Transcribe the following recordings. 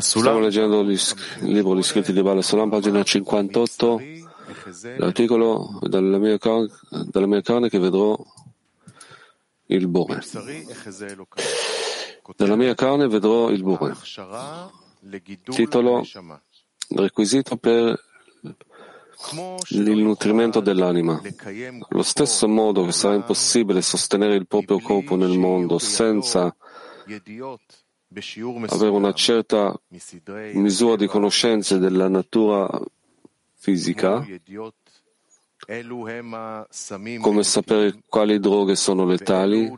Stiamo leggendo il libro Gli scritti di Bala Sulam, pagina 58, l'articolo dalla mia, carne, dalla mia carne che vedrò il Bore. Dalla mia carne vedrò il Bore. Titolo Requisito per il nutrimento dell'anima. Allo stesso modo che sarà impossibile sostenere il proprio corpo nel mondo senza avere una certa misura di conoscenze della natura fisica, come sapere quali droghe sono letali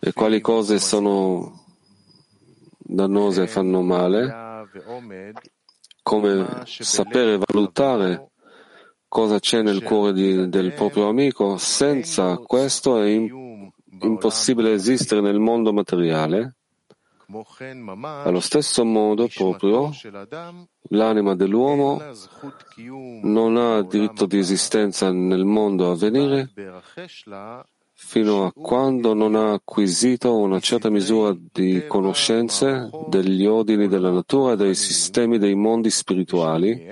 e quali cose sono dannose e fanno male, come sapere e valutare cosa c'è nel cuore di, del proprio amico, senza questo è impossibile esistere nel mondo materiale allo stesso modo, proprio, l'anima dell'uomo non ha diritto di esistenza nel mondo a venire fino a quando non ha acquisito una certa misura di conoscenze degli ordini della natura e dei sistemi dei mondi spirituali,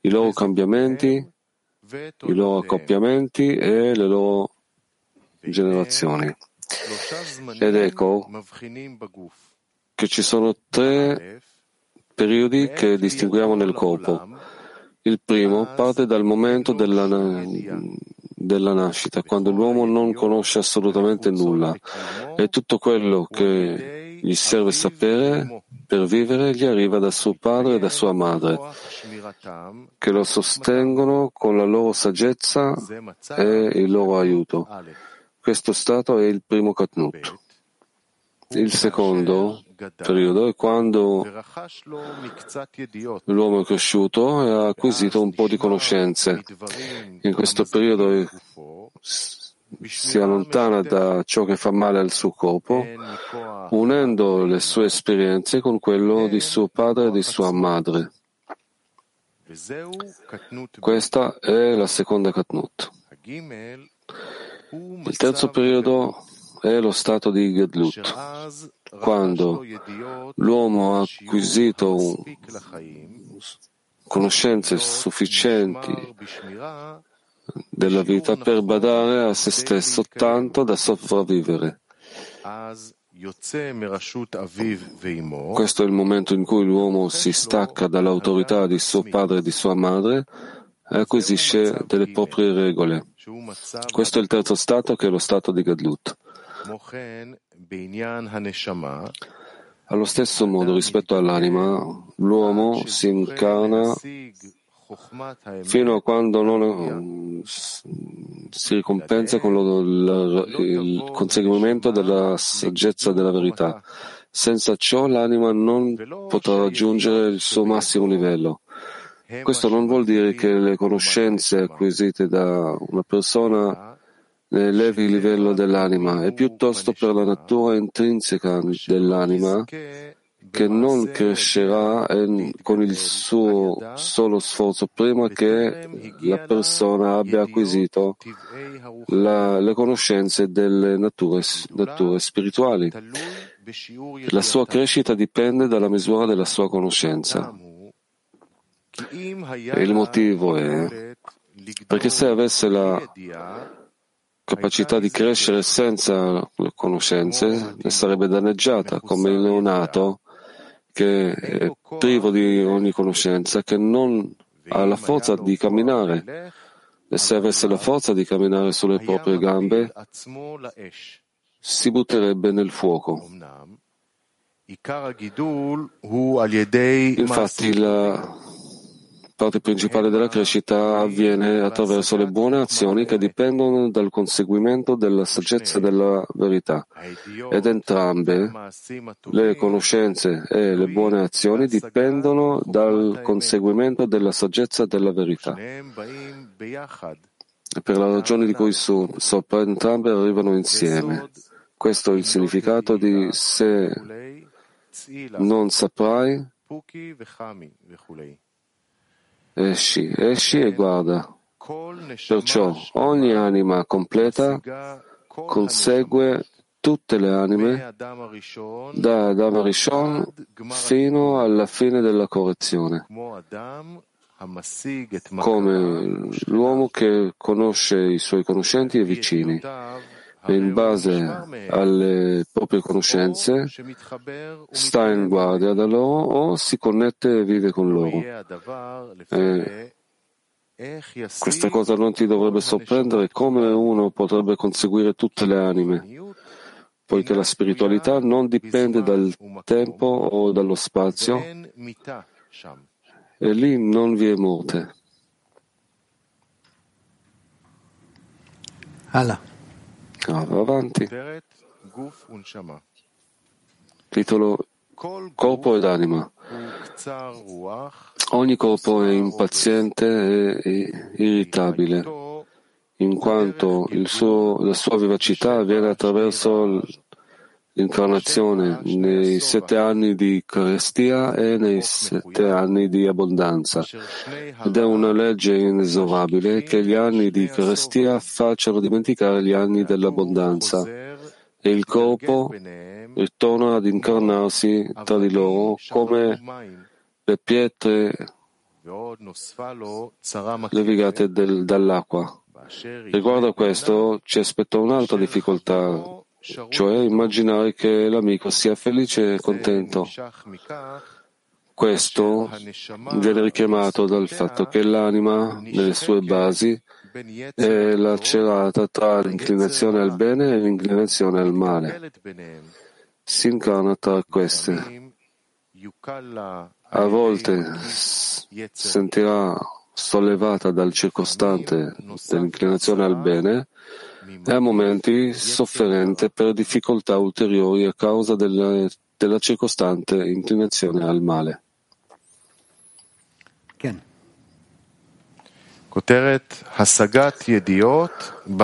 i loro cambiamenti, i loro accoppiamenti e le loro generazioni. Ed ecco che ci sono tre periodi che distinguiamo nel corpo. Il primo parte dal momento della, della nascita, quando l'uomo non conosce assolutamente nulla e tutto quello che gli serve sapere per vivere gli arriva da suo padre e da sua madre, che lo sostengono con la loro saggezza e il loro aiuto. Questo stato è il primo Katnut. Il secondo periodo è quando l'uomo è cresciuto e ha acquisito un po' di conoscenze. In questo periodo si allontana da ciò che fa male al suo corpo, unendo le sue esperienze con quello di suo padre e di sua madre. Questa è la seconda Katnut. Il terzo periodo è lo stato di Gedlut, quando l'uomo ha acquisito conoscenze sufficienti della vita per badare a se stesso tanto da sopravvivere. Questo è il momento in cui l'uomo si stacca dall'autorità di suo padre e di sua madre e acquisisce delle proprie regole. Questo è il terzo stato che è lo stato di Gadlut. Allo stesso modo, rispetto all'anima, l'uomo si incarna fino a quando non si ricompensa con lo, il conseguimento della saggezza della verità. Senza ciò l'anima non potrà raggiungere il suo massimo livello. Questo non vuol dire che le conoscenze acquisite da una persona elevi il livello dell'anima, è piuttosto per la natura intrinseca dell'anima che non crescerà con il suo solo sforzo prima che la persona abbia acquisito la, le conoscenze delle nature, nature spirituali. La sua crescita dipende dalla misura della sua conoscenza. E il motivo è perché se avesse la capacità di crescere senza le conoscenze ne sarebbe danneggiata, come il neonato che è privo di ogni conoscenza, che non ha la forza di camminare. E se avesse la forza di camminare sulle proprie gambe, si butterebbe nel fuoco. Infatti la parte principale della crescita avviene attraverso le buone azioni che dipendono dal conseguimento della saggezza della verità ed entrambe, le conoscenze e le buone azioni, dipendono dal conseguimento della saggezza della verità. Per la ragione di cui su, sopra entrambe arrivano insieme. Questo è il significato di se non saprai esci, esci e guarda. Perciò ogni anima completa consegue tutte le anime da Adam Rishon fino alla fine della correzione, come l'uomo che conosce i suoi conoscenti e vicini in base alle proprie conoscenze sta in guardia da loro o si connette e vive con loro. E questa cosa non ti dovrebbe sorprendere come uno potrebbe conseguire tutte le anime, poiché la spiritualità non dipende dal tempo o dallo spazio e lì non vi è morte. Allah. Ah, avanti. Titolo Corpo ed anima. Ogni corpo è impaziente e irritabile, in quanto suo, la sua vivacità avviene attraverso l'incarnazione nei sette anni di carestia e nei sette anni di abbondanza. Ed è una legge inesorabile che gli anni di carestia facciano dimenticare gli anni dell'abbondanza e il corpo ritorna ad incarnarsi tra di loro come le pietre levigate dall'acqua. Riguardo a questo ci aspetta un'altra difficoltà, cioè immaginare che l'amico sia felice e contento. Questo viene richiamato dal fatto che l'anima, nelle sue basi, è lacerata tra l'inclinazione al bene e l'inclinazione al male. Si incarna tra queste. A volte sentirà sollevata dal circostante dell'inclinazione al bene e a momenti sofferente per difficoltà ulteriori a causa della, della circostante inclinazione al male.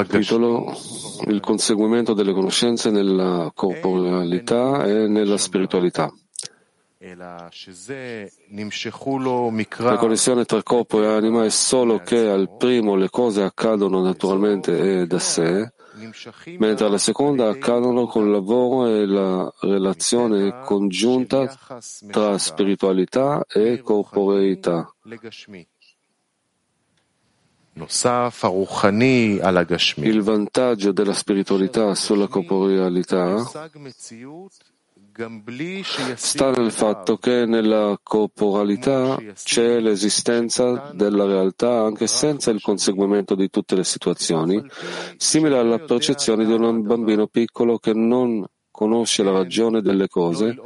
Titolo Il conseguimento delle conoscenze nella corporalità e nella spiritualità. La connessione tra corpo e anima è solo che al primo le cose accadono naturalmente e da sé, mentre alla seconda accadono col lavoro e la relazione congiunta tra spiritualità e corporeità. Il vantaggio della spiritualità sulla corporealità sta nel fatto che nella corporalità c'è l'esistenza della realtà anche senza il conseguimento di tutte le situazioni, simile alla percezione di un bambino piccolo che non conosce la ragione delle cose,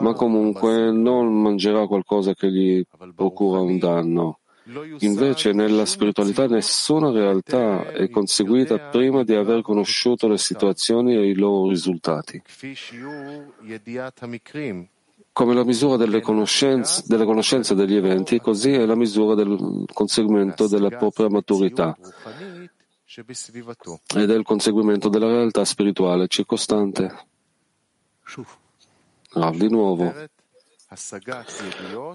ma comunque non mangerà qualcosa che gli procura un danno. Invece nella spiritualità nessuna realtà è conseguita prima di aver conosciuto le situazioni e i loro risultati. Come la misura delle conoscenze, delle conoscenze degli eventi, così è la misura del conseguimento della propria maturità e del conseguimento della realtà spirituale circostante. Rav, di nuovo.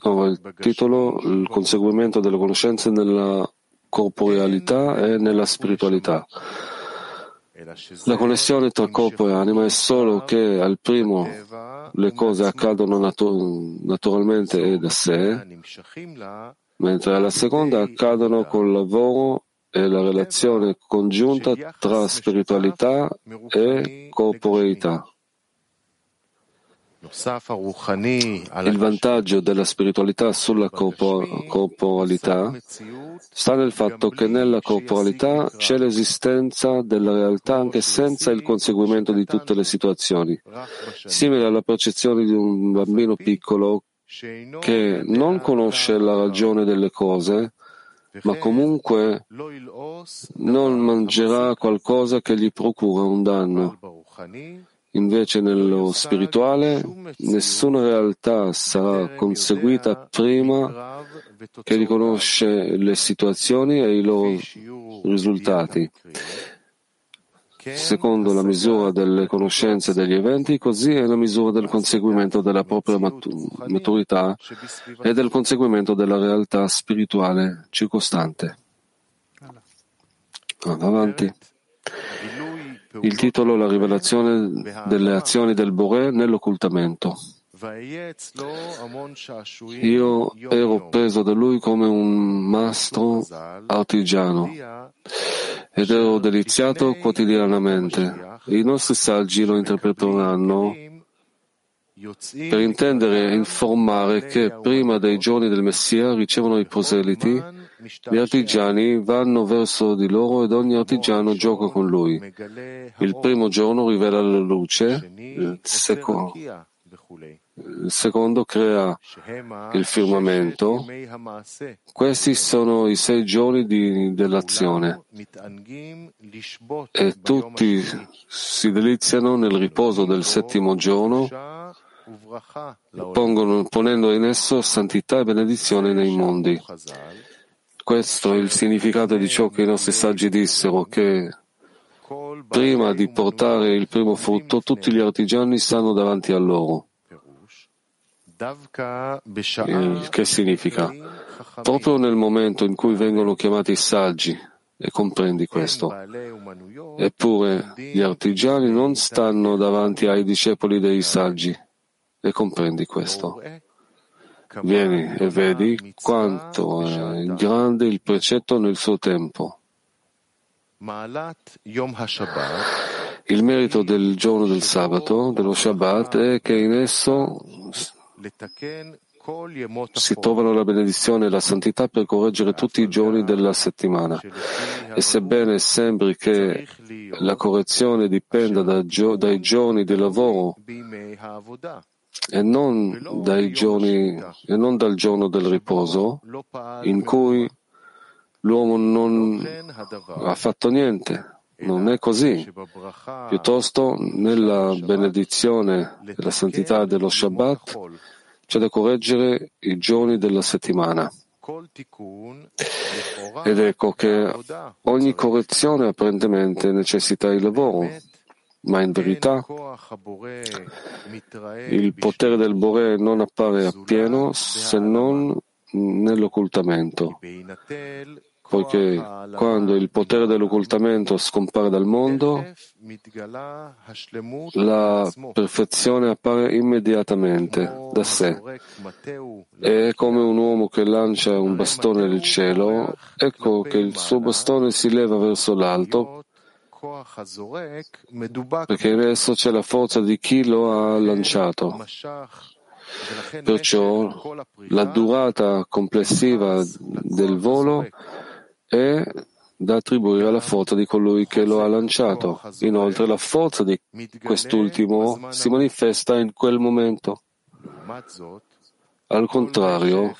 No, il titolo Il conseguimento delle conoscenze nella corporealità e nella spiritualità. La connessione tra corpo e anima è solo che al primo le cose accadono natu- naturalmente e da sé, mentre alla seconda accadono col lavoro e la relazione congiunta tra spiritualità e corporeità. Il vantaggio della spiritualità sulla corporalità sta nel fatto che nella corporalità c'è l'esistenza della realtà anche senza il conseguimento di tutte le situazioni, simile alla percezione di un bambino piccolo che non conosce la ragione delle cose, ma comunque non mangerà qualcosa che gli procura un danno. Invece nello spirituale nessuna realtà sarà conseguita prima che riconosce le situazioni e i loro risultati. Secondo la misura delle conoscenze degli eventi, così è la misura del conseguimento della propria maturità e del conseguimento della realtà spirituale circostante. Vado avanti. Il titolo La rivelazione delle azioni del Boré nell'occultamento. Io ero preso da lui come un mastro artigiano ed ero deliziato quotidianamente. I nostri saggi lo interpreteranno per intendere e informare che prima dei giorni del Messia ricevono i proseliti, gli artigiani vanno verso di loro ed ogni artigiano gioca con lui. Il primo giorno rivela la luce, il secondo il secondo crea il firmamento. Questi sono i sei giorni di, dell'azione e tutti si deliziano nel riposo del settimo giorno, pongono, ponendo in esso santità e benedizione nei mondi. Questo è il significato di ciò che i nostri saggi dissero, che prima di portare il primo frutto tutti gli artigiani stanno davanti a loro. Che significa? Proprio nel momento in cui vengono chiamati saggi, e comprendi questo. Eppure gli artigiani non stanno davanti ai discepoli dei saggi, e comprendi questo. Vieni e vedi quanto è grande il precetto nel suo tempo. Il merito del giorno del sabato, dello Shabbat, è che in esso si trovano la benedizione e la santità per correggere tutti i giorni della settimana. E sebbene sembri che la correzione dipenda dai giorni di lavoro e non, giorni, e non dal giorno del riposo, in cui l'uomo non ha fatto niente, non è così. Piuttosto, nella benedizione e la santità dello Shabbat, c'è da correggere i giorni della settimana. Ed ecco che ogni correzione apparentemente necessita il lavoro, ma in verità il potere del Bore non appare appieno se non nell'occultamento. Poiché quando il potere dell'occultamento scompare dal mondo, la perfezione appare immediatamente da sé. È come un uomo che lancia un bastone nel cielo, ecco che il suo bastone si leva verso l'alto perché in esso c'è la forza di chi lo ha lanciato. Perciò la durata complessiva del volo è da attribuire alla forza di colui che lo ha lanciato. Inoltre la forza di quest'ultimo si manifesta in quel momento. Al contrario,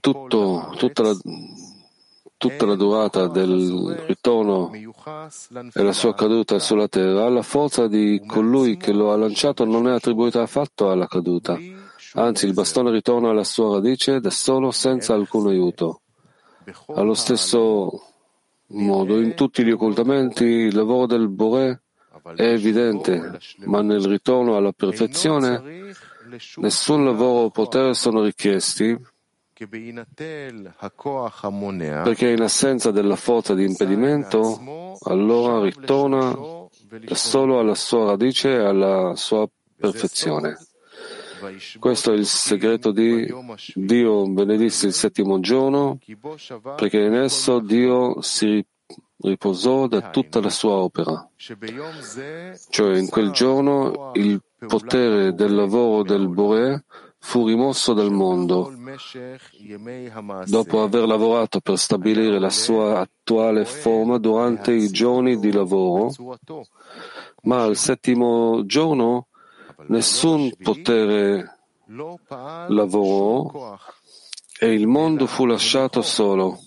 tutto, tutta, la, tutta la durata del ritorno e la sua caduta sulla terra, la forza di colui che lo ha lanciato non è attribuita affatto alla caduta. Anzi, il bastone ritorna alla sua radice da solo senza alcun aiuto. Allo stesso modo, in tutti gli occultamenti, il lavoro del Boré è evidente, ma nel ritorno alla perfezione nessun lavoro o potere sono richiesti perché in assenza della forza di impedimento, allora ritorna solo alla sua radice e alla sua perfezione. Questo è il segreto di Dio benedisse il settimo giorno, perché in esso Dio si riposò da tutta la sua opera. Cioè in quel giorno il potere del lavoro del Bore fu rimosso dal mondo dopo aver lavorato per stabilire la sua attuale forma durante i giorni di lavoro, ma al settimo giorno nessun potere lavorò e il mondo fu lasciato solo.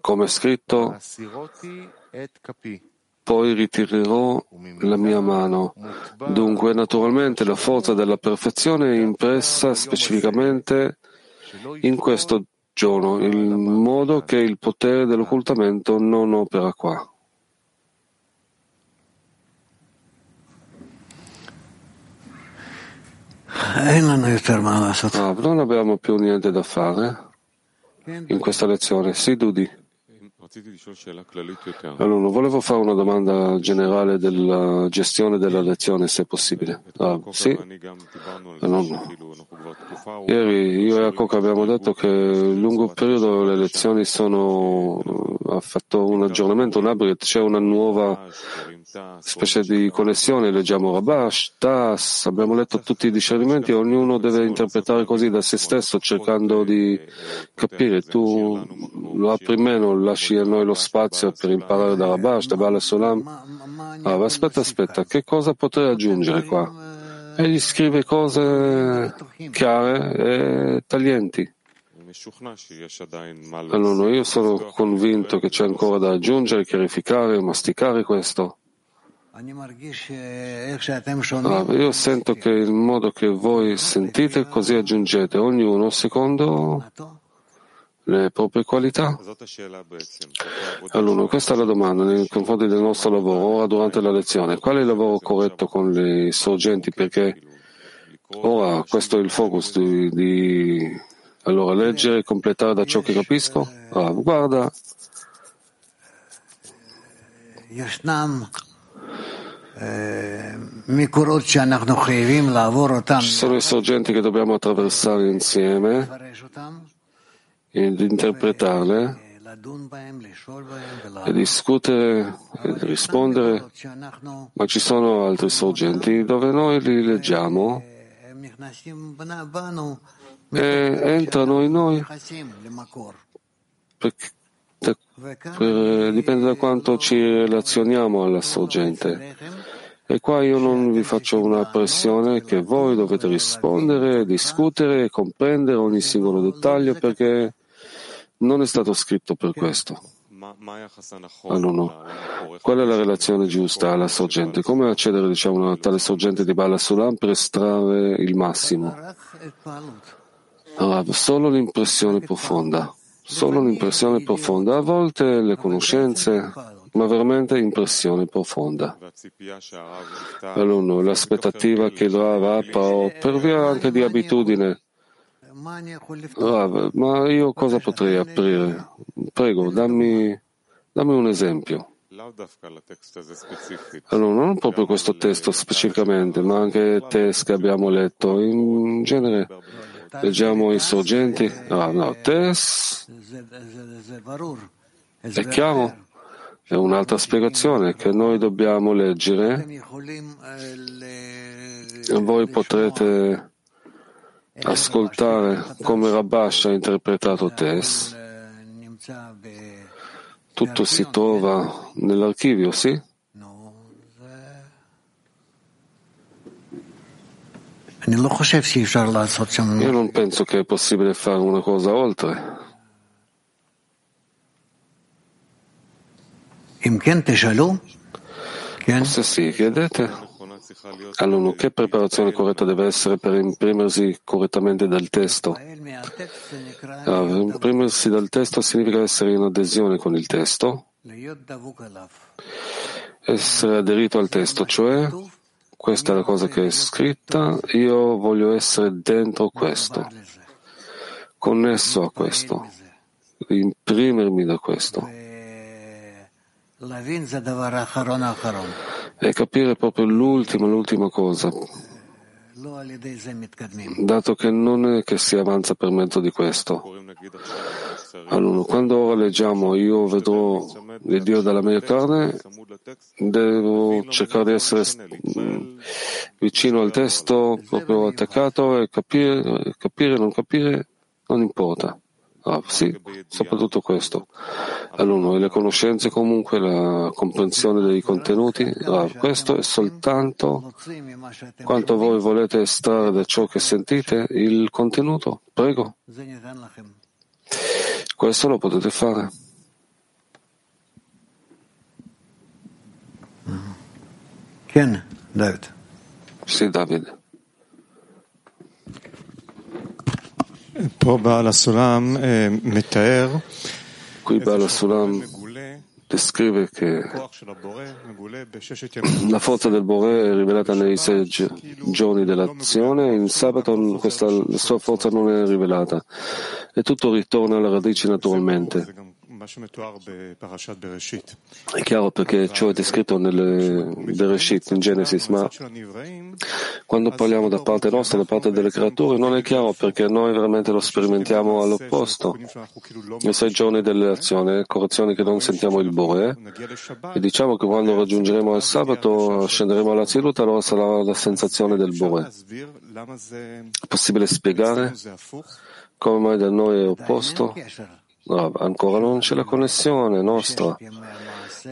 Come scritto, poi ritirerò la mia mano. Dunque, naturalmente, la forza della perfezione è impressa specificamente in questo giorno, in modo che il potere dell'occultamento non opera qua. Ah, non abbiamo più niente da fare in questa lezione. Sì, Dudi. Allora, volevo fare una domanda generale della gestione della lezione, se è possibile. Ah, sì? Allora, ieri io e Akok abbiamo detto che lungo un periodo le lezioni sono, ha fatto un aggiornamento, un upgrade, c'è una nuova specie di connessione, leggiamo Rabash, Tas, abbiamo letto tutti i discernimenti, ognuno deve interpretare così da se stesso, cercando di capire. Tu lo apri meno, lasci a noi lo spazio per imparare da Rabash, da Bala Solam. Ah, aspetta, aspetta, che cosa potrei aggiungere qua? Egli scrive cose chiare e taglienti. Allora, io sono convinto che c'è ancora da aggiungere, chiarificare, masticare questo. Allora, io sento che il modo che voi sentite, così aggiungete, ognuno secondo le proprie qualità. Allora, questa è la domanda nei confronti del nostro lavoro, ora durante la lezione. Qual è il lavoro corretto con le sorgenti? Perché ora questo è il focus di, di allora leggere e completare da ciò che capisco. Ah, guarda. Ci sono i sorgenti che dobbiamo attraversare insieme ed interpretarle e discutere e rispondere, ma ci sono altri sorgenti dove noi li leggiamo e entrano in noi perché per, dipende da quanto ci relazioniamo alla sorgente. E qua io non vi faccio una pressione che voi dovete rispondere, discutere e comprendere ogni singolo dettaglio perché non è stato scritto per questo. Allora, qual è la relazione giusta alla sorgente? Come accedere diciamo, a una tale sorgente di Bala Sulam per estrarre il massimo? Allora, solo l'impressione profonda solo un'impressione profonda, a volte le conoscenze, ma veramente impressione profonda. Allora, l'aspettativa che il Rav appa per via anche di abitudine. Rav, ma io cosa potrei aprire? Prego, dammi, dammi un esempio. Allora, non proprio questo testo specificamente, ma anche test che abbiamo letto. In genere leggiamo i sorgenti. Ah, no, test è chiaro? È un'altra spiegazione che noi dobbiamo leggere. Voi potrete ascoltare come Rabash ha interpretato Tess. Tutto si trova nell'archivio, sì? Io non penso che è possibile fare una cosa oltre. Se sì, chiedete. Allora, che preparazione corretta deve essere per imprimersi correttamente dal testo? Allora, imprimersi dal testo significa essere in adesione con il testo, essere aderito al testo, cioè questa è la cosa che è scritta, io voglio essere dentro questo, connesso a questo, imprimermi da questo. E capire proprio l'ultima, l'ultima cosa, dato che non è che si avanza per mezzo di questo. Allora, quando ora leggiamo io vedrò il Dio dalla mia carne, devo cercare di essere mm, vicino al testo, proprio attaccato e capire, capire non capire, non importa. Ah, sì, soprattutto questo. Allora, le conoscenze comunque, la comprensione dei contenuti, ah, questo è soltanto quanto voi volete estrarre da ciò che sentite, il contenuto. Prego. Questo lo potete fare. Sì, David. Qui Bala Sulam descrive che la forza del Bore è rivelata nei sei giorni dell'azione, in sabato questa, la sua forza non è rivelata e tutto ritorna alla radice naturalmente. È chiaro perché ciò è descritto nel Bereshit, in Genesis, ma quando parliamo da parte nostra, da parte delle creature, non è chiaro perché noi veramente lo sperimentiamo all'opposto. Nei sei giorni dell'azione, correzioni che non sentiamo il Bore, e diciamo che quando raggiungeremo il sabato, scenderemo alla Zilut, allora sarà la sensazione del Bore. È possibile spiegare come mai da noi è opposto? No, ancora non c'è la connessione nostra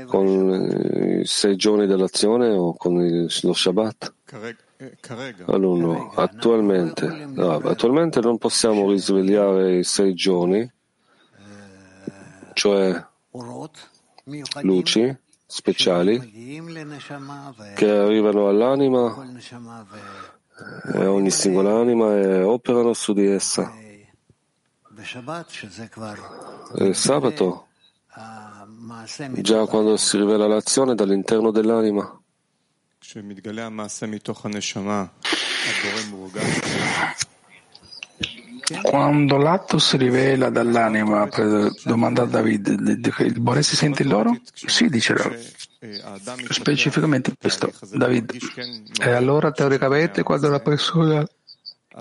con i sei giorni dell'azione o con lo Shabbat? Alunno, attualmente, no, attualmente non possiamo risvegliare i sei giorni, cioè luci speciali che arrivano all'anima e ogni singola anima e operano su di essa. Il sabato, già quando si rivela l'azione dall'interno dell'anima, quando l'atto si rivela dall'anima, domanda a David, il Bore si sente in loro? Sì, dice specificamente questo. David, e allora teoricamente quando la persona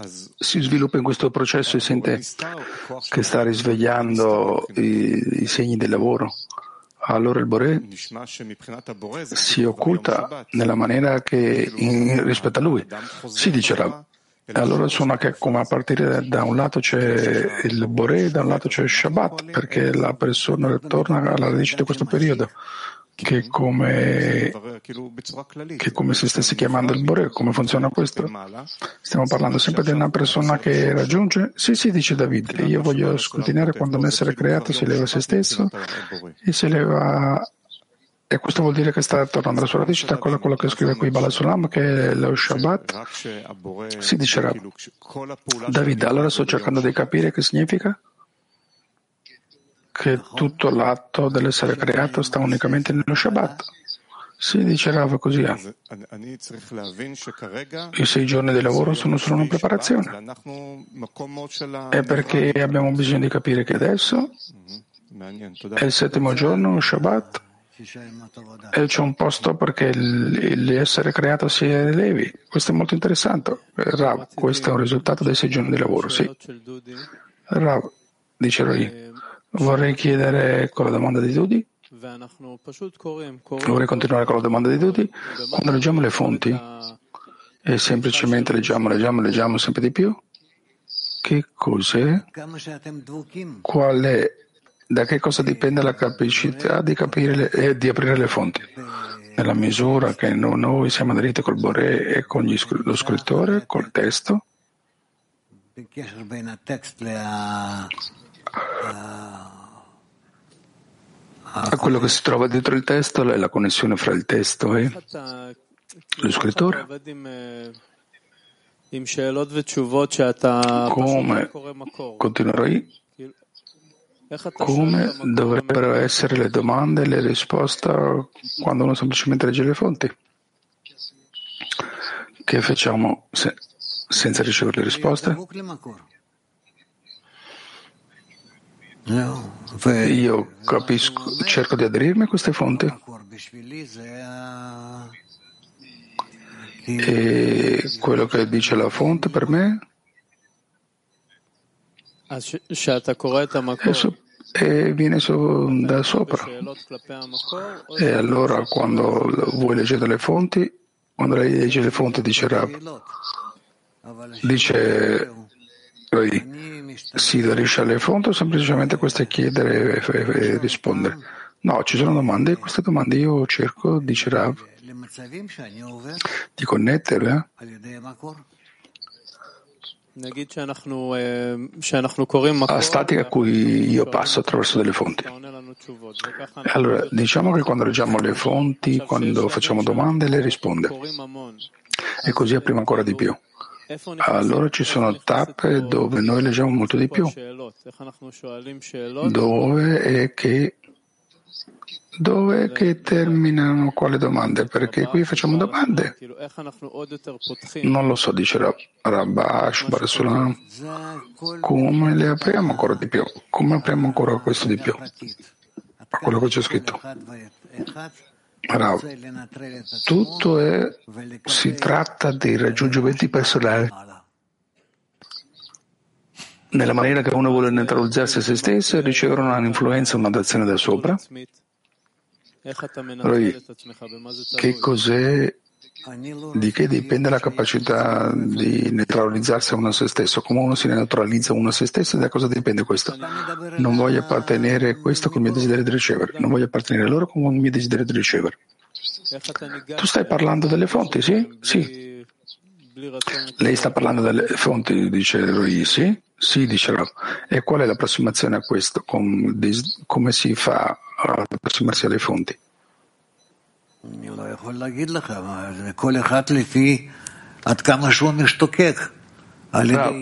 si sviluppa in questo processo e sente che sta risvegliando i, i segni del lavoro, allora il Bore si occulta nella maniera che in, rispetto a lui. Si dice allora suona che come a partire da un lato c'è il Bore e da un lato c'è il Shabbat, perché la persona torna alla radice di questo periodo che come, che come se stesse chiamando il Bore, come funziona questo? Stiamo parlando sempre di una persona che raggiunge? Sì, sì, dice David, io voglio scrutinare quando un essere creato si eleva a se stesso e si eleva e questo vuol dire che sta tornando alla sua radice, da quello, quello che scrive qui Balasulam, che è lo Shabbat. Si dicerà, David, allora sto cercando di capire che significa? Che tutto l'atto dell'essere creato sta unicamente nello Shabbat. Si dice Rav così. I sei giorni di lavoro sono solo una preparazione. È perché abbiamo bisogno di capire che adesso è il settimo giorno, Shabbat, e c'è un posto perché l'essere creato si elevi. Questo è molto interessante. Rav, questo è un risultato dei sei giorni di lavoro, sì. Rav, dice Roy. Vorrei chiedere con la domanda di Dudi. Vorrei continuare con la domanda di Dudi. Quando leggiamo le fonti e semplicemente leggiamo, leggiamo, leggiamo sempre di più, che cos'è? Qual è? Da che cosa dipende la capacità di capire e eh, di aprire le fonti? Nella misura che noi siamo aderiti col Boré e con gli, lo scrittore, col testo? A quello che si trova dietro il testo è la connessione fra il testo e lo scrittore. Come continuerò come dovrebbero essere le domande e le risposte quando uno semplicemente legge le fonti? Che facciamo se, senza ricevere le risposte? Io capisco, cerco di aderirmi a queste fonti. E quello che dice la fonte per me e viene su, da sopra. E allora quando voi leggete le fonti, quando lei legge le fonti dice Rab, dice si riesce alle fonti o semplicemente questo è chiedere e, rispondere? No, ci sono domande e queste domande io cerco, dice Rav, di connetterle a stati a cui io passo attraverso delle fonti. Allora, diciamo che quando leggiamo le fonti, quando facciamo domande, le risponde. E così apriamo ancora di più. Allora ci sono tappe dove noi leggiamo molto di più, dove è che, dove che terminano quale domande? Perché qui facciamo domande. Non lo so, dice Rabash Barasulam. Come le apriamo ancora di più? Come apriamo ancora questo di più? quello che c'è scritto. Rav, tutto è, si tratta dei raggiungimenti personali. Nella maniera che uno vuole neutralizzarsi a se stesso e ricevere un'influenza, un'adazione da sopra. Roy, che cos'è di che dipende la capacità di neutralizzarsi a uno a se stesso? Come uno si neutralizza uno a se stesso? Da cosa dipende questo? Non voglio appartenere questo con il mio desiderio di ricevere, non voglio appartenere a loro con il mio desiderio di ricevere. Tu stai parlando delle fonti, sì? Sì. Lei sta parlando delle fonti, dice Roy, sì? Sì, dice Rav. E qual è l'approssimazione a questo? Come si fa ad approssimarsi alle fonti?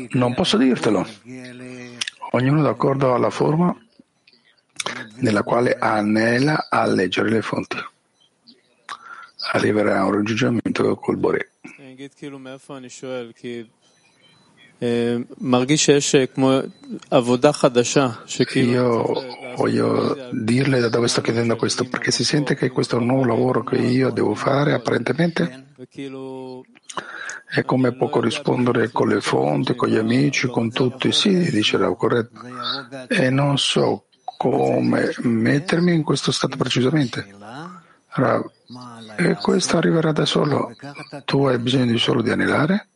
No, non posso dirtelo. Ognuno d'accordo alla forma nella quale anela a leggere le fonti. Arriverà a un raggiungimento col Boré. Io voglio dirle da dove sto chiedendo questo, perché si sente che questo è un nuovo lavoro che io devo fare apparentemente è come può corrispondere con le fonti, con gli amici, con tutti. Sì, dice Rav, corretto. E non so come mettermi in questo stato precisamente. Rav, e questo arriverà da solo. Tu hai bisogno solo di anelare?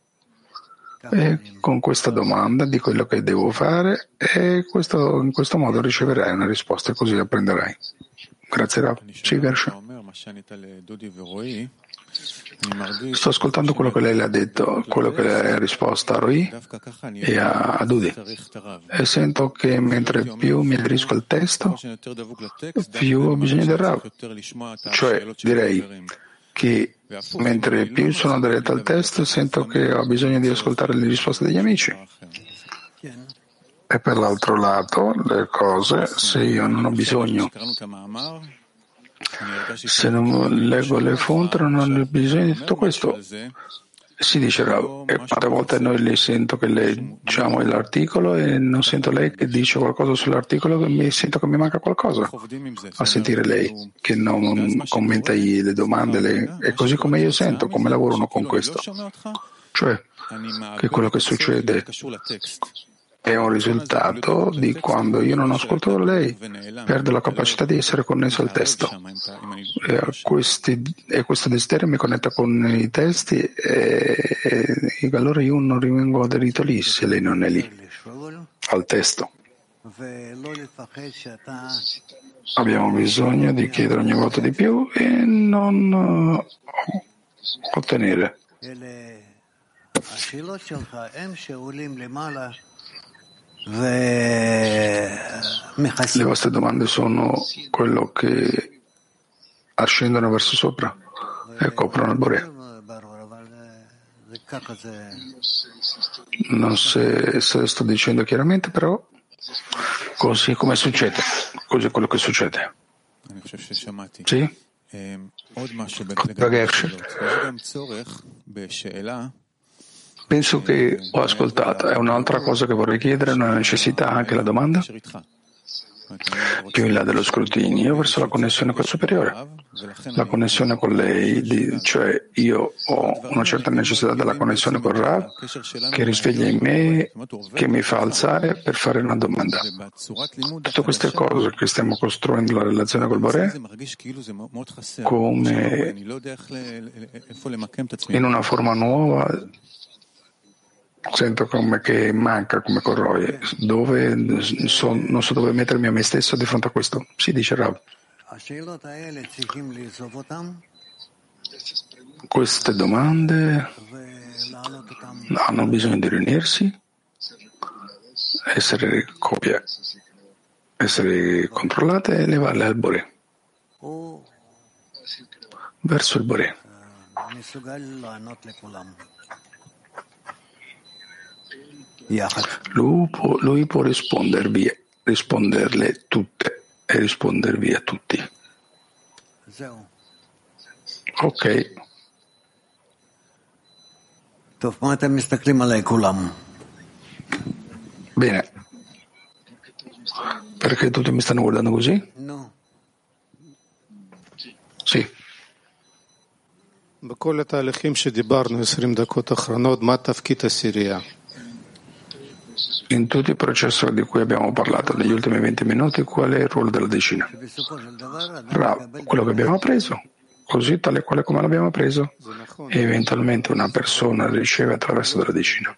E con questa domanda di quello che devo fare e questo, in questo modo riceverai una risposta e così apprenderai. Grazie Rav. Sto ascoltando quello che lei le ha detto, quello che lei ha risposto a Rui e a, a Dudi e sento che mentre più mi aderisco al testo, più ho bisogno del Rav. Cioè, direi che mentre più sono diretto al testo sento che ho bisogno di ascoltare le risposte degli amici. E per l'altro lato, le cose, se io non ho bisogno, se non leggo le fonti, non ho bisogno di tutto questo. Si dice e quante volte noi le sento che leggiamo l'articolo e non sento lei che dice qualcosa sull'articolo e sento che mi manca qualcosa a sentire lei che non commenta le domande le, e così come io sento come lavorano con questo. Cioè che quello che succede è un risultato di quando io non ascolto lei, perdo la capacità di essere connesso al testo. E, questi, e questo desiderio mi connetta con i testi e, e allora io non rimango aderito lì se lei non è lì, al testo. Abbiamo bisogno di chiedere ogni volta di più e non uh, ottenere. Le vostre domande sono quello che ascendono verso sopra e coprono il Borea. Non so se sto dicendo chiaramente, però così come succede, così è quello che succede. Sì? Penso che ho ascoltato. È un'altra cosa che vorrei chiedere, una necessità anche la domanda? Più in là dello scrutinio verso la connessione col superiore, la connessione con lei, cioè io ho una certa necessità della connessione con Rav che risveglia in me, che mi fa alzare per fare una domanda. Tutte queste cose che stiamo costruendo la relazione col Bore come in una forma nuova sento come che manca come corroe, dove so, non so dove mettermi a me stesso di fronte a questo. Si dice Rav. Queste domande hanno bisogno di riunirsi, essere copie, essere controllate e levarle al Bore, verso il Bore. Lui può, rispondervi, risponderle tutte e rispondervi a tutti. Ok. Bene. Perché tutti mi stanno guardando così? No. Sì. בכל התהליכים שדיברנו, 20 דקות אחרונות, מה תפקיד הסירייה? In tutti i processi di cui abbiamo parlato negli ultimi 20 minuti, qual è il ruolo della decina? Quello che abbiamo appreso, così tale quale come l'abbiamo preso, e eventualmente una persona riceve attraverso della decina.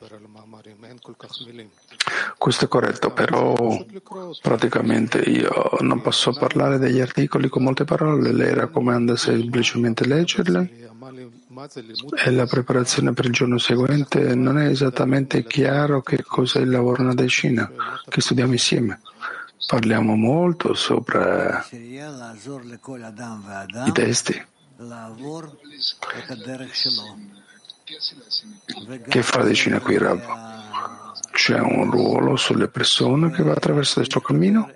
Questo è corretto, però praticamente io non posso parlare degli articoli con molte parole, lei raccomanda semplicemente leggerle e la preparazione per il giorno seguente non è esattamente chiaro che cosa è il lavoro nella decina, che studiamo insieme. Parliamo molto sopra i testi. Che fa la decina qui, Rav? c'è un ruolo sulle persone che va attraverso suo cammino?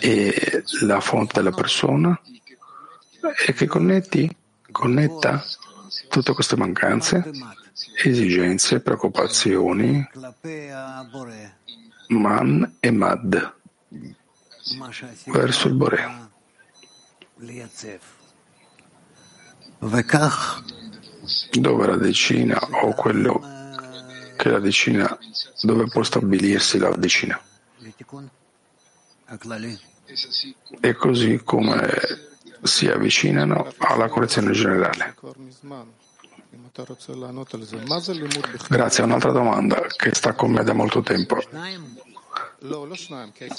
E la fonte della persona? E che connetti, connetta? Tutte queste mancanze, esigenze, preoccupazioni, man e mad. Verso il Bore. Dove la decina o quello che la decina, dove può stabilirsi la decina. E così come si avvicinano alla correzione generale. Grazie, un'altra domanda che sta con me da molto tempo.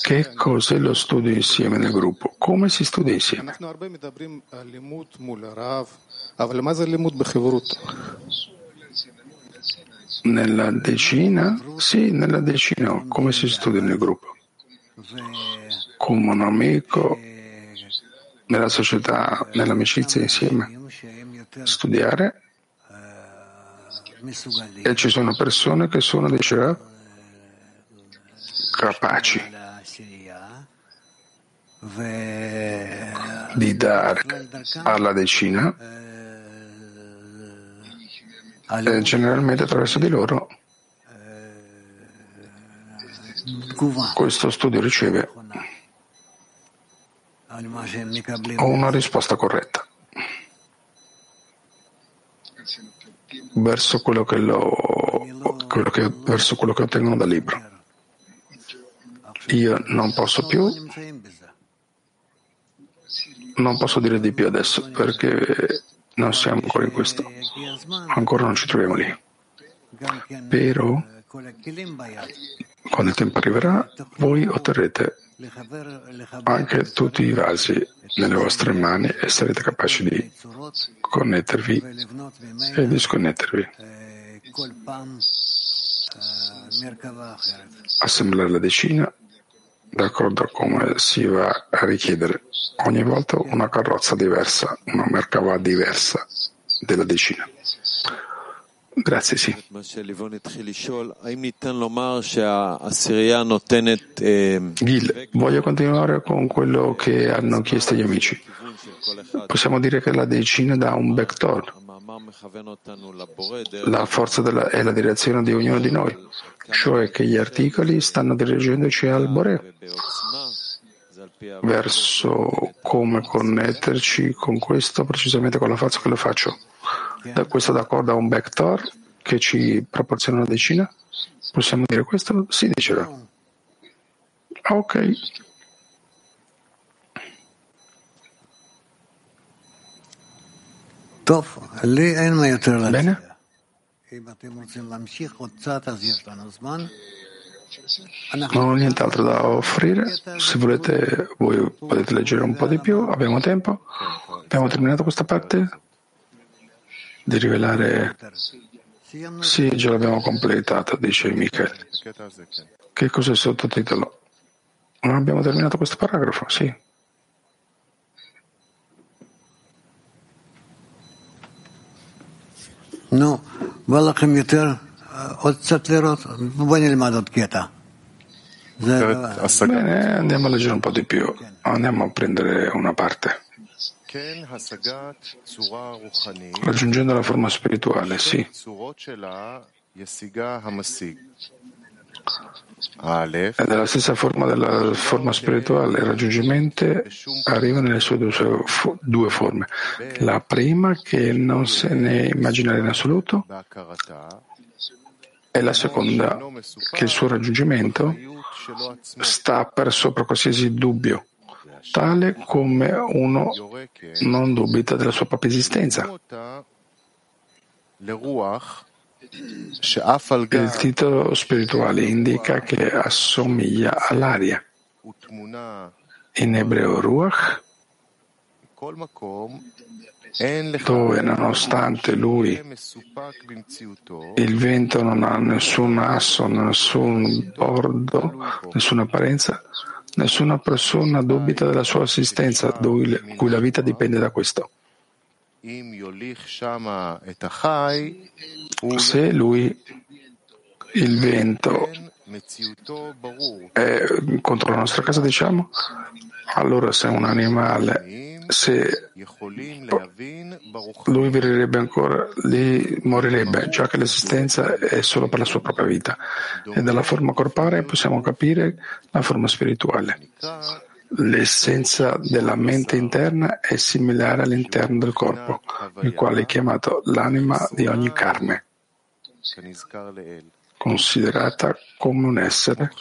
Che cos'è lo studio insieme nel gruppo? Come si studia insieme? Nella decina? Sì, nella decina, come si studia nel gruppo. Come un amico, nella società, nell'amicizia insieme. Studiare. E ci sono persone che sono, diceva, capaci di dare alla decina eh, generalmente attraverso di loro questo studio riceve una risposta corretta verso quello che, lo, quello che, verso quello che ottengono dal libro. Io non posso più, non posso dire di più adesso perché non siamo ancora in questo, ancora non ci troviamo lì. Però, quando il tempo arriverà, voi otterrete anche tutti i vasi nelle vostre mani e sarete capaci di connettervi e disconnettervi. Assemblare la decina d'accordo come si va a richiedere ogni volta una carrozza diversa, una Merkava diversa della decina. Grazie, sì. Gil, voglio continuare con quello che hanno chiesto gli amici. Possiamo dire che la decina dà un vector, la forza della, e la direzione di ognuno di noi, cioè che gli articoli stanno dirigendoci al Bore verso come connetterci con questo, precisamente con la forza che lo faccio. Da questo d'accordo a un vector che ci proporziona una decina? Possiamo dire questo? Sì, diceva. Ok. Bene. Non ho nient'altro da offrire. Se volete, voi potete leggere un po' di più. Abbiamo tempo. Abbiamo terminato questa parte di rivelare. Sì, già l'abbiamo completata, dice Michael. Che cos'è il sottotitolo? Non abbiamo terminato questo paragrafo? Sì. No, ולכם יותר עוד קצת לראות? בוא נלמד עוד קטע. Bene, andiamo a leggere un po' di più. Andiamo a prendere una parte. Raggiungendo la forma spirituale, sì. È la stessa forma della forma spirituale. Il raggiungimento arriva nelle sue due forme. La prima, che non se ne immagina in assoluto, e la seconda, che il suo raggiungimento sta per sopra qualsiasi dubbio, tale come uno non dubita della sua propria esistenza. Il titolo spirituale indica che assomiglia all'aria. In ebreo Ruach, dove nonostante lui il vento non ha nessun asso, nessun bordo, nessuna apparenza, nessuna persona dubita della sua assistenza, cui la vita dipende da questo. Se lui, il vento, è contro la nostra casa, diciamo, allora se un animale, se lui verirebbe ancora, lì morirebbe, già che l'esistenza è solo per la sua propria vita. E dalla forma corporea possiamo capire la forma spirituale. L'essenza della mente interna è similare all'interno del corpo, il quale è chiamato l'anima di ogni carne, considerata come un essere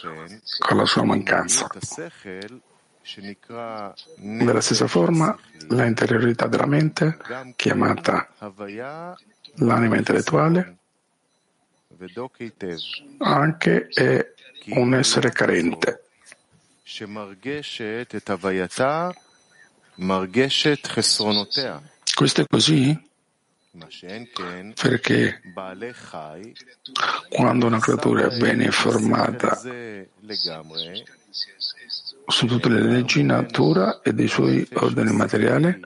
con la sua mancanza. Nella stessa forma, la interiorità della mente, chiamata l'anima intellettuale, anche è un essere carente questo è così? perché quando una creatura è ben informata su tutte le leggi natura e dei suoi ordini materiali,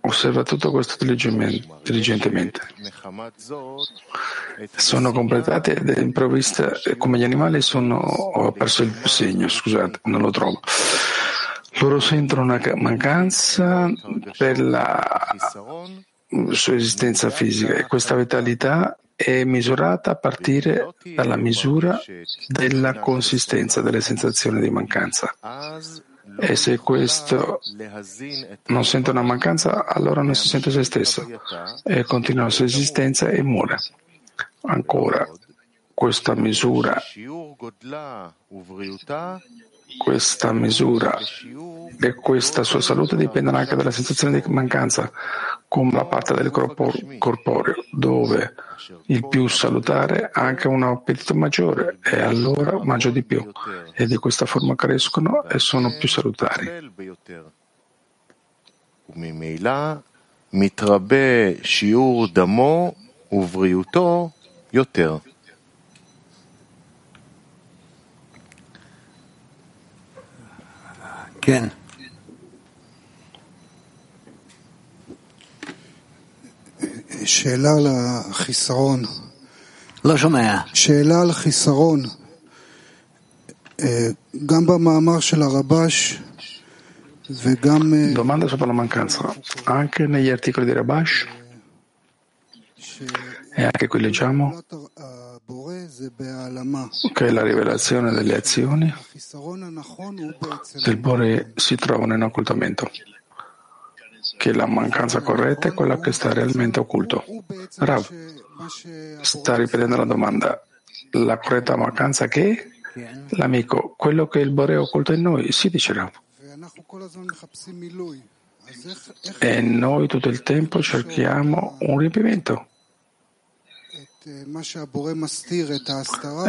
osserva tutto questo diligentemente. Sono completate improvvista come gli animali sono, ho perso il segno, scusate, non lo trovo. Loro sentono una mancanza per la sua esistenza fisica e questa vitalità è misurata a partire dalla misura della consistenza delle sensazioni di mancanza. E se questo non sente una mancanza, allora non si sente se stesso e continua la sua esistenza e muore. Ancora, questa misura questa misura e questa sua salute dipendono anche dalla sensazione di mancanza, come la parte del corpo corporeo, dove il più salutare ha anche un appetito maggiore e allora mangia di più e di questa forma crescono e sono più salutari. מתרבה שיעור דמו ובריאותו יותר. כן. שאלה על החיסרון. לא שומע. שאלה על החיסרון. גם במאמר של הרבש וגם... Domanda sulla mancanza. Anche negli articoli di Rabash e anche qui leggiamo che la rivelazione delle azioni del Bore si trovano in occultamento, che la mancanza corretta è quella che sta realmente occulto. Rav sta ripetendo la domanda. La corretta mancanza che è? L'amico, quello che il Bore è occulto in noi, si dice Rav. E noi tutto il tempo cerchiamo un riempimento.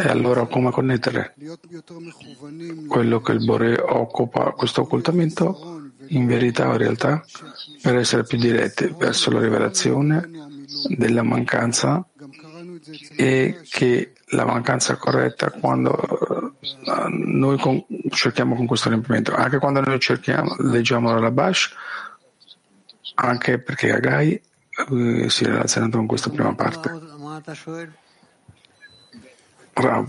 E allora come connettere quello che il Bore occupa, questo occultamento, in verità o in realtà, per essere più diretti verso la rivelazione della mancanza e che la mancanza corretta quando noi con, cerchiamo con questo riempimento, anche quando noi cerchiamo, leggiamo la Bash, anche perché Agai eh, si relaziona con questa prima parte. Rav,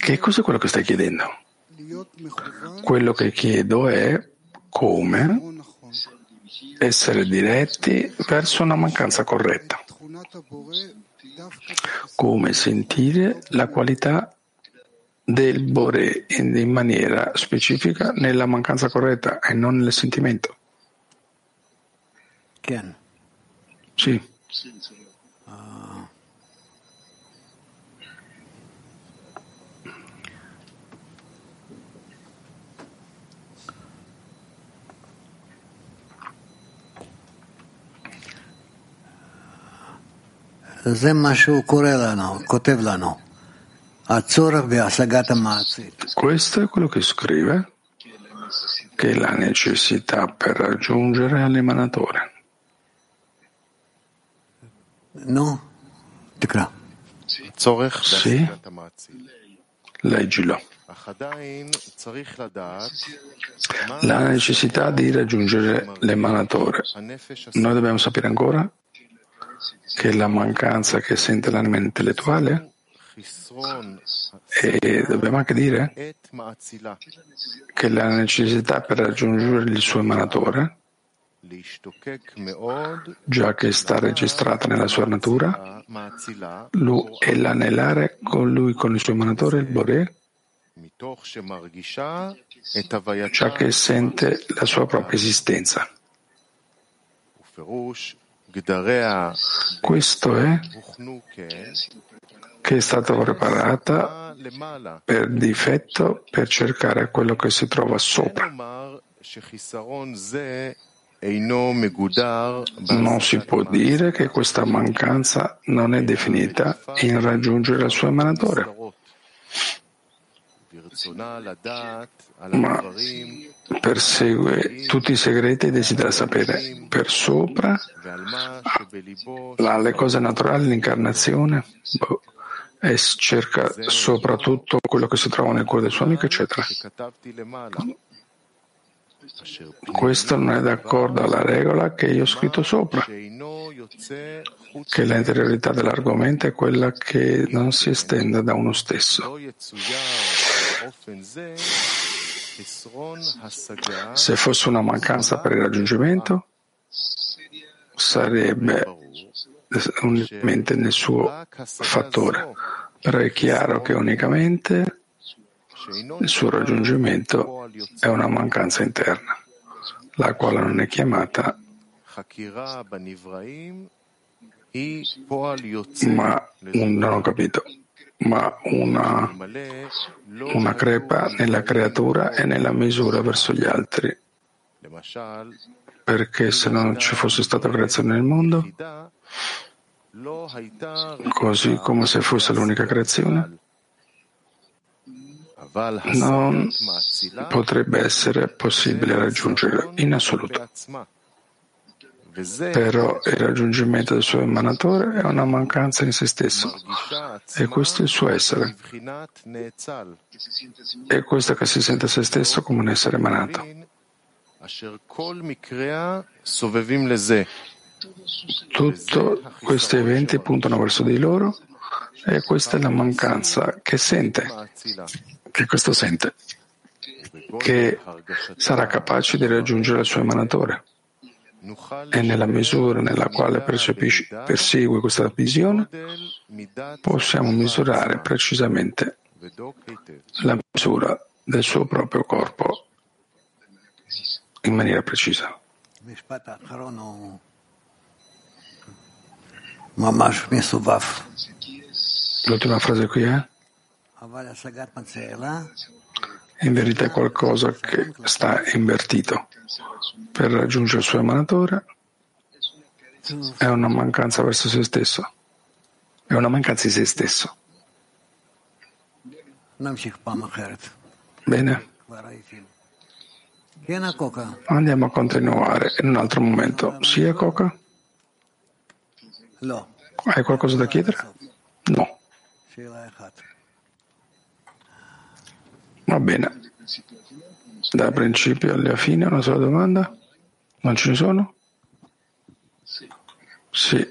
che cos'è quello che stai chiedendo? Quello che chiedo è come essere diretti verso una mancanza corretta. come sentire la qualità del Bore in maniera specifica nella mancanza corretta e non nel sentimento. Sì. Questo è quello che scrive, che la necessità per raggiungere l'emanatore. No? Tikra. Sì? Leggilo. La necessità di raggiungere l'emanatore. Noi dobbiamo sapere ancora che la mancanza che sente l'anima intellettuale e dobbiamo anche dire che la necessità per raggiungere il suo emanatore, già che sta registrata nella sua natura, lui e l'anelare con lui, con il suo emanatore, il Boré, già che sente la sua propria esistenza. Questo è che è stata preparata per difetto per cercare quello che si trova sopra. Non si può dire che questa mancanza non è definita in raggiungere il suo emanatore. Ma persegue tutti i segreti e desidera sapere per sopra le cose naturali, l'incarnazione, boh, e cerca soprattutto quello che si trova nel cuore del suo amico, eccetera. Questo non è d'accordo alla regola che io ho scritto sopra, che l'interiorità dell'argomento è quella che non si estende da uno stesso. Se fosse una mancanza per il raggiungimento, sarebbe unicamente nel suo fattore, però è chiaro che unicamente il suo raggiungimento è una mancanza interna, la quale non è chiamata ma non ho capito ma una, una crepa nella creatura e nella misura verso gli altri. Perché se non ci fosse stata creazione nel mondo, così come se fosse l'unica creazione, non potrebbe essere possibile raggiungerla in assoluto. Però il raggiungimento del suo emanatore è una mancanza in se stesso e questo è il suo essere. È questo che si sente a se stesso come un essere emanato. Tutti questi eventi puntano verso di loro e questa è la mancanza che sente, che questo sente, che sarà capace di raggiungere il suo emanatore e nella misura nella quale percepisce, persegue questa visione possiamo misurare precisamente la misura del suo proprio corpo in maniera precisa. L'ultima frase qui è? In verità è qualcosa che sta invertito, per raggiungere il suo emanatore è una mancanza verso se stesso, è una mancanza di se stesso. Bene. Andiamo a continuare in un altro momento. Sì, Coca? Hai qualcosa da chiedere? No. Va bene da principio alla fine? Una sola domanda? Non ce ne sono? Sì. sì.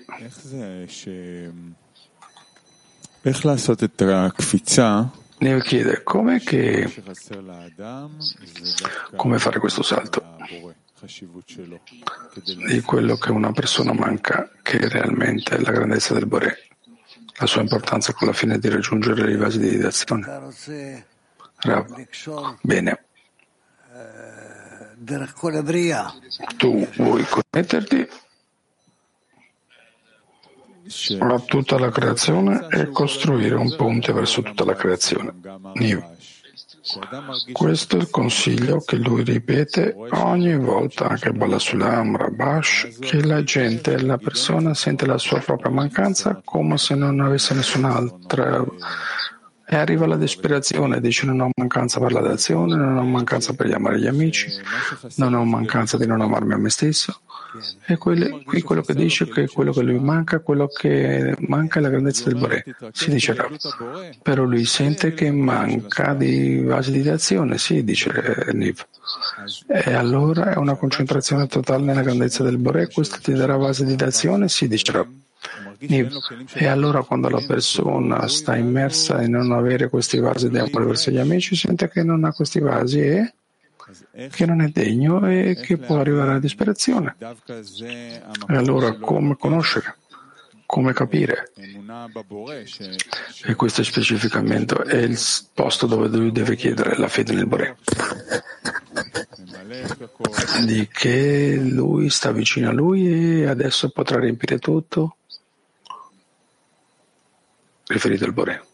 Neo chiede come, che, come fare questo salto di quello che una persona manca, che è realmente è la grandezza del Bore, la sua importanza con la fine di raggiungere le fasi di didazione. Bene, tu vuoi connetterti? A tutta la creazione e costruire un ponte verso tutta la creazione. Niv. Questo è il consiglio che lui ripete ogni volta, anche Balasulam, Rabash, che la gente, la persona sente la sua propria mancanza come se non avesse nessun'altra e arriva la disperazione, dice non ho mancanza per la d'azione, non ho mancanza per gli amare gli amici, non ho mancanza di non amarmi a me stesso. E quelli, qui quello che dice che quello che lui manca, quello che manca è la grandezza del Bore. Si dice Rav. Però lui sente che manca di vasi di azione, sì, dice Niv. E allora è una concentrazione totale nella grandezza del Bore, questo ti darà vasi di azione, sì, dice Rav. E allora quando la persona sta immersa in non avere questi vasi di amore verso gli amici, sente che non ha questi vasi e che non è degno e che può arrivare alla disperazione. E allora come conoscere? Come capire? E questo specificamente è il posto dove lui deve chiedere la fede nel Bore. Di che lui sta vicino a lui e adesso potrà riempire tutto? Riferito al Bore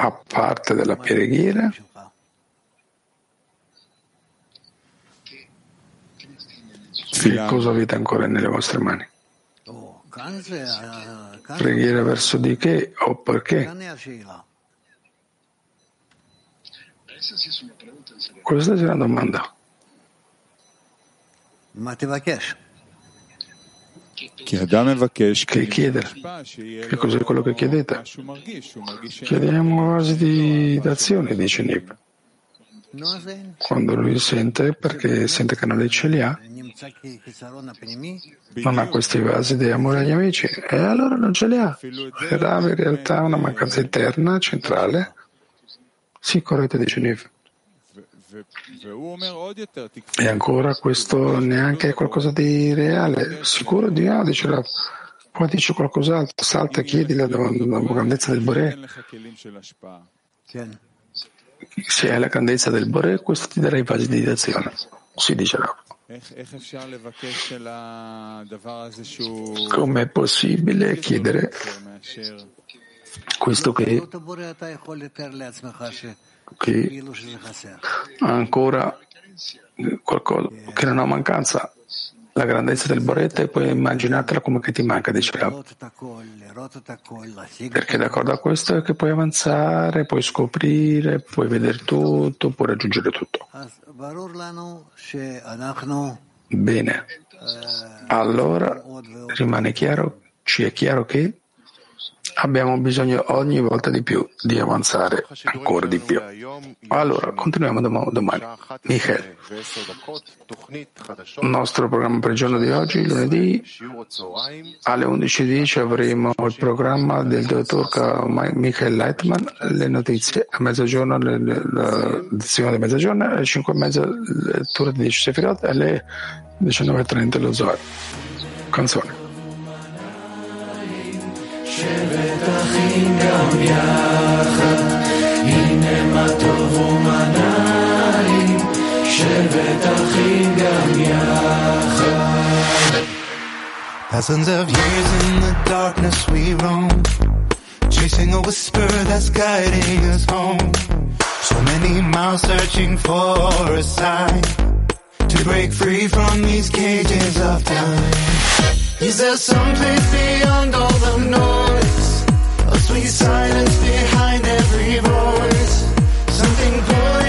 a parte della preghiera che cosa avete ancora nelle vostre mani? Preghiera verso di che o perché? Questa è una domanda. Che chiedere? Che cos'è quello che chiedete? Chiediamo vasi di d'azione, dice Nib. Quando lui sente, perché sente che non ce li ha, non ha questi vasi di amore agli amici, e allora non ce li ha. Era in realtà una mancanza interna, centrale. Sì, corretto, dice Niv. E ancora questo neanche è qualcosa di reale, sicuro di no, dice la poi dice qualcos'altro, salta, chiedi la, la grandezza del Bore. Se hai la grandezza del Bore, questo ti darà i vasi di d'azione. Si dice Rav. Com'è possibile chiedere questo che che ancora qualcosa che non ha mancanza. La grandezza del Boretta e puoi immaginartela come che ti manca, dice Rab. Perché d'accordo a questo è che puoi avanzare, puoi scoprire, puoi vedere tutto, puoi raggiungere tutto. Bene. Allora rimane chiaro, ci è chiaro che abbiamo bisogno ogni volta di più di avanzare ancora di più. Allora, continuiamo dom- domani. Michele, il nostro programma per il giorno di oggi, lunedì, alle 11.10 avremo il programma del dottor Michael Leitman, le notizie a mezzogiorno, l'edizione di mezzogiorno, alle 5.30 lettura di 10 Sefirot alle 19.30 lo Zohar. Canzone. שבט אחים גם יחד, הנה מה טוב ומה נעים, שבט אחים גם יחד. Thousands of years in the darkness we roam, chasing a whisper that's guiding us home. So many miles searching for a sign to break free from these cages of time. Is there some place beyond all the noise? A sweet silence behind every voice. Something pulling.